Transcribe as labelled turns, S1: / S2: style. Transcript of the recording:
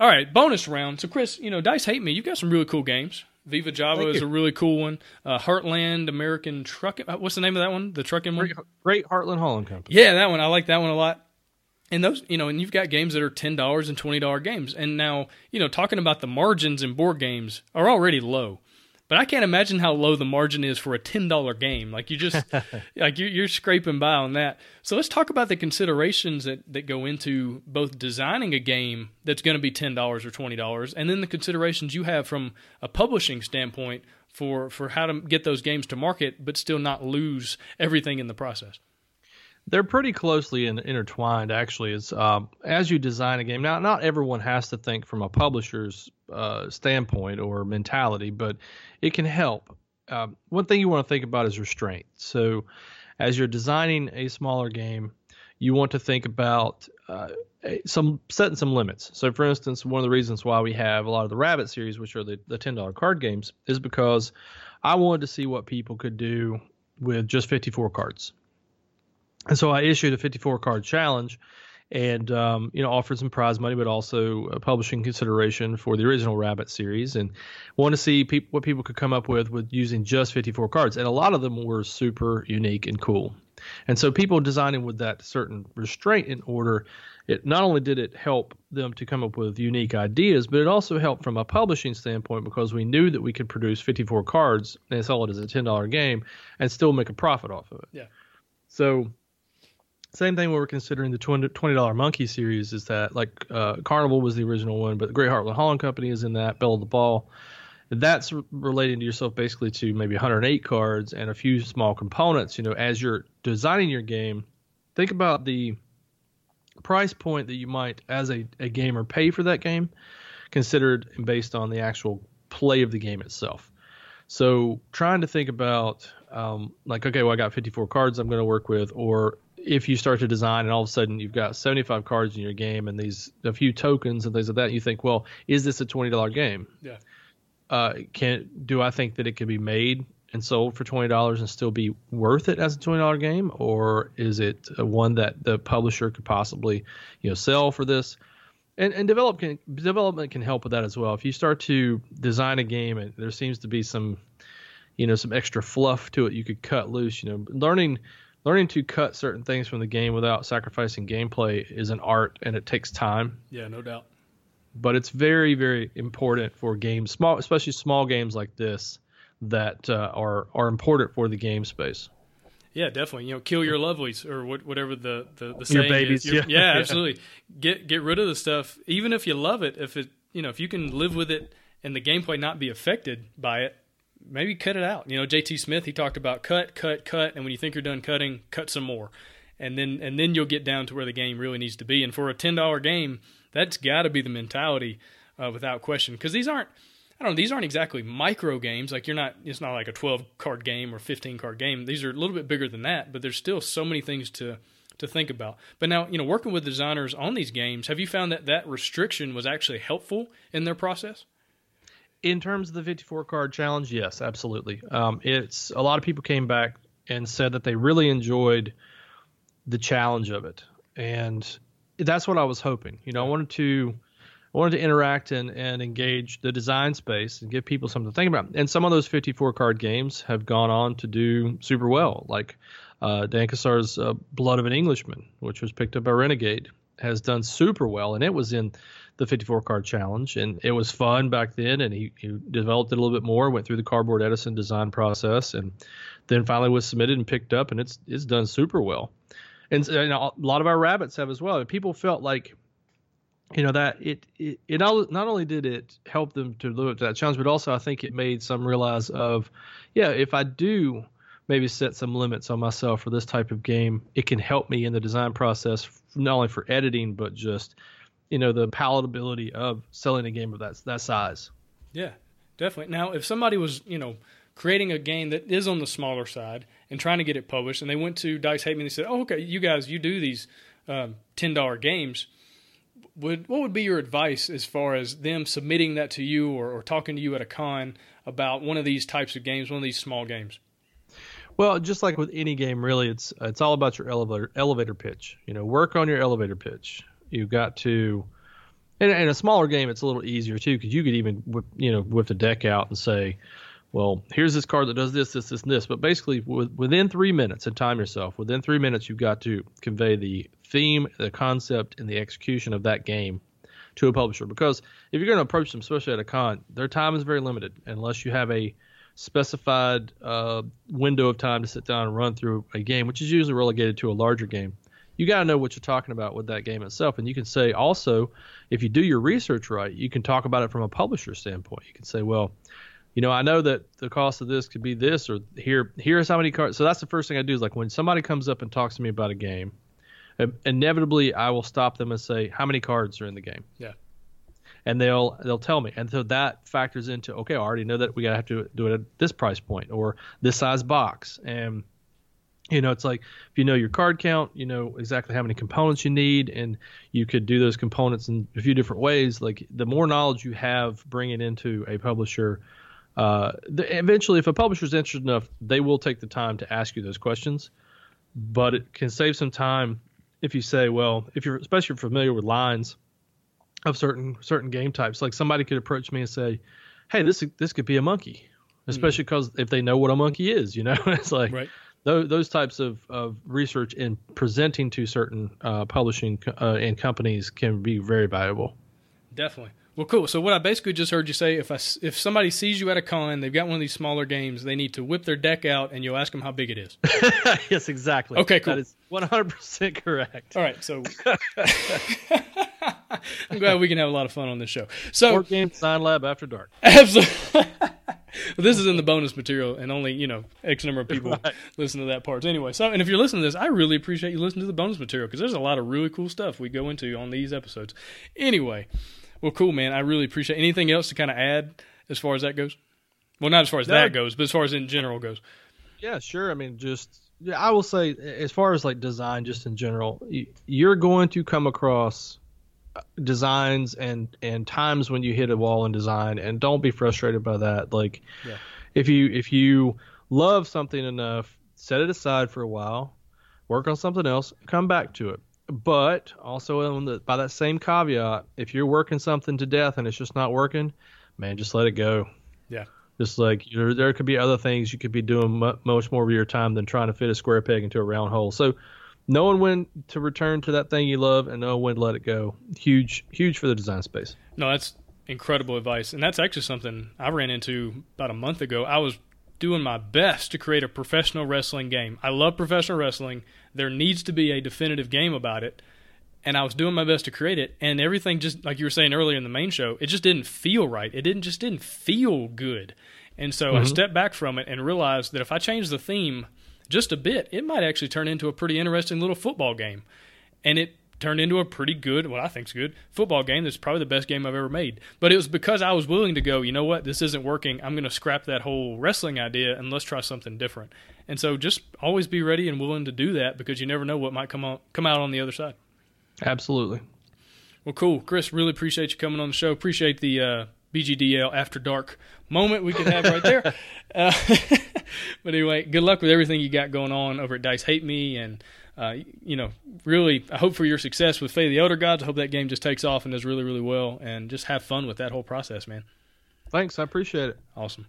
S1: All right, bonus round. So, Chris, you know, Dice Hate Me, you've got some really cool games. Viva Java
S2: Thank
S1: is
S2: you.
S1: a really cool one. Uh, Heartland American Truck. uh, What's the name of that one? The trucking one?
S2: Great, Heartland Hauling Company.
S1: Yeah, that one. I like that one a lot. And those, you know, and you've got games that are ten dollars and twenty dollar games. And now, you know, talking about the margins in board games are already low. But I can't imagine how low the margin is for a ten dollar game. Like you just, like you're, you're scraping by on that. So let's talk about the considerations that that go into both designing a game that's going to be ten dollars or twenty dollars, and then the considerations you have from a publishing standpoint for for how to get those games to market, but still not lose everything in the process.
S2: They're pretty closely in, intertwined, actually. Is um, as you design a game. Now, not everyone has to think from a publisher's uh, standpoint or mentality, but it can help. Um, one thing you want to think about is restraint. So, as you're designing a smaller game, you want to think about uh, some setting some limits. So, for instance, one of the reasons why we have a lot of the Rabbit series, which are the, the ten dollar card games, is because I wanted to see what people could do with just 54 cards. And so I issued a 54 card challenge and um, you know offered some prize money, but also a publishing consideration for the original Rabbit series, and want to see peop- what people could come up with with using just 54 cards. And a lot of them were super unique and cool. And so people designing with that certain restraint in order, it not only did it help them to come up with unique ideas, but it also helped from a publishing standpoint because we knew that we could produce 54 cards and sell it as a $10 game and still make a profit off of it.
S1: Yeah.
S2: So same thing when we're considering the twenty dollar monkey series is that like uh, Carnival was the original one, but the Great Heartland Hauling Company is in that. Belle of the Ball, that's relating to yourself basically to maybe 108 cards and a few small components. You know, as you're designing your game, think about the price point that you might, as a, a gamer, pay for that game, considered and based on the actual play of the game itself. So trying to think about um, like, okay, well, I got 54 cards I'm going to work with, or if you start to design and all of a sudden you've got 75 cards in your game and these a few tokens and things like that, you think, well, is this a $20 game?
S1: Yeah.
S2: Uh, can do I think that it could be made and sold for twenty dollars and still be worth it as a twenty dollar game, or is it one that the publisher could possibly, you know, sell for this? And and develop can, development can help with that as well. If you start to design a game and there seems to be some, you know, some extra fluff to it, you could cut loose. You know, learning learning to cut certain things from the game without sacrificing gameplay is an art and it takes time
S1: Yeah, no doubt.
S2: but it's very very important for games small especially small games like this that uh, are are important for the game space
S1: Yeah, definitely. You know, kill your lovelies or what, whatever the the, the
S2: Your
S1: saying
S2: babies,
S1: is. Your-
S2: yeah.
S1: yeah,
S2: Yeah.
S1: absolutely. Get get rid of the stuff, even if you love it. If it, you know, if you can live with it and the gameplay not be affected by it, maybe cut it out. You know, JT Smith he talked about cut, cut, cut, and when you think you're done cutting, cut some more, and then and then you'll get down to where the game really needs to be. And for a ten dollar game, that's got to be the mentality, uh, without question, because these aren't. I don't know. These aren't exactly micro games. Like you're not. It's not like a 12 card game or 15 card game. These are a little bit bigger than that. But there's still so many things to to think about. But now, you know, working with designers on these games, have you found that that restriction was actually helpful in their process?
S2: In terms of the 54 card challenge yes absolutely. Um, it's a lot of people came back and said that they really enjoyed the challenge of it. And that's what i was hoping. You know i wanted to I wanted to interact and, and engage the design space and give people something to think about. And some of those 54 card games have gone on to do super well, like uh, Dan Cassar's uh, Blood of an Englishman, which was picked up by Renegade, has done super well, and it was in the 54 card challenge, and it was fun back then. And he, he developed it a little bit more, went through the Cardboard Edison design process, and then finally was submitted and picked up, and it's it's done super well. And, and a lot of our rabbits have as well. And People felt like you know that it it, it all, not only did it help them to live up to that challenge, but also I think it made some realize of, yeah, if I do maybe set some limits on myself for this type of game, it can help me in the design process, not only for editing but just, you know, the palatability of selling a game of that that size.
S1: Yeah, definitely. Now, if somebody was, you know, creating a game that is on the smaller side and trying to get it published, and they went to Dice Hate Me and they said, "Oh, okay, you guys, you do these um, ten dollar games." Would what would be your advice as far as them submitting that to you or, or talking to you at a con about one of these types of games, one of these small games?
S2: Well, just like with any game, really, it's it's all about your elevator elevator pitch. You know, work on your elevator pitch. You've got to And in a smaller game, it's a little easier too because you could even you know whip the deck out and say, well, here's this card that does this, this, this, and this. But basically, within three minutes, and time yourself. Within three minutes, you've got to convey the theme, the concept, and the execution of that game to a publisher. Because if you're going to approach them, especially at a con, their time is very limited unless you have a specified uh, window of time to sit down and run through a game, which is usually relegated to a larger game. You got to know what you're talking about with that game itself, and you can say also, if you do your research right, you can talk about it from a publisher standpoint. You can say, well, you know, I know that the cost of this could be this, or here, here's how many cards. So that's the first thing I do is like when somebody comes up and talks to me about a game, inevitably I will stop them and say, how many cards are in the game?
S1: Yeah
S2: and they'll they'll tell me, and so that factors into okay, I already know that we gotta have to do it at this price point or this size box, and you know it's like if you know your card count, you know exactly how many components you need, and you could do those components in a few different ways. Like the more knowledge you have, bring it into a publisher. Uh, the, eventually, if a publisher is interested enough, they will take the time to ask you those questions. But it can save some time if you say, well, if you're especially familiar with lines, of certain certain game types. Like somebody could approach me and say, "Hey, this this could be a monkey," especially because mm. if they know what a monkey is, you know, it's like right. those those types of, of research in presenting to certain uh, publishing uh, and companies can be very valuable.
S1: Definitely. Well, cool. So what I basically just heard you say, if I, if somebody sees you at a con, they've got one of these smaller games, they need to whip their deck out, and you'll ask them how big it is.
S2: yes, exactly.
S1: Okay, cool.
S2: That is one hundred percent correct.
S1: All right, so I'm glad we can have a lot of fun on this show. So,
S2: Board game design lab after dark.
S1: Absolutely. this is in the bonus material, and only you know X number of people right. listen to that part. So anyway, so and if you're listening to this, I really appreciate you listening to the bonus material because there's a lot of really cool stuff we go into on these episodes. Anyway, well, cool, man. I really appreciate anything else to kind of add as far as that goes. Well, not as far as no. that goes, but as far as in general goes.
S2: Yeah, sure. I mean, just yeah, I will say as far as like design, just in general, you're going to come across designs and and times when you hit a wall in design and don't be frustrated by that. Like yeah. if you if you love something enough set it aside for a while work on something else come back to it. But also the, by that same caveat if you're working something to death and it's just not working man just let it go.
S1: Yeah.
S2: Just like there could be other things you could be doing much more of your time than trying to fit a square peg into a round hole. So knowing when to return to that thing you love and knowing when to let it go. Huge huge for the design space.
S1: No that's incredible advice and that's actually something i ran into about a month ago. I was doing my best to create a professional wrestling game. I love professional wrestling. There needs to be a definitive game about it and i was doing my best to create it and everything just like you were saying earlier in the main show it just didn't feel right. It didn't just didn't feel good. And so mm-hmm. i stepped back from it and realized that if i changed the theme just a bit, it might actually turn into a pretty interesting little football game. And it turned into a pretty good, what I think think's good, football game that's probably the best game I've ever made. But it was because I was willing to go, you know what, this isn't working. I'm going to scrap that whole wrestling idea and let's try something different. And so just always be ready and willing to do that because you never know what might come on come out on the other side.
S2: Absolutely.
S1: Well, cool, Chris. Really appreciate you coming on the show. Appreciate the uh, BGDL after dark moment we could have right there. uh, but anyway, good luck with everything you got going on over at Dice Hate Me, and uh, you know, really, I hope for your success with Fate of the Elder Gods. I hope that game just takes off and does really, really well, and just have fun with that whole process, man.
S2: Thanks, I appreciate it.
S1: Awesome.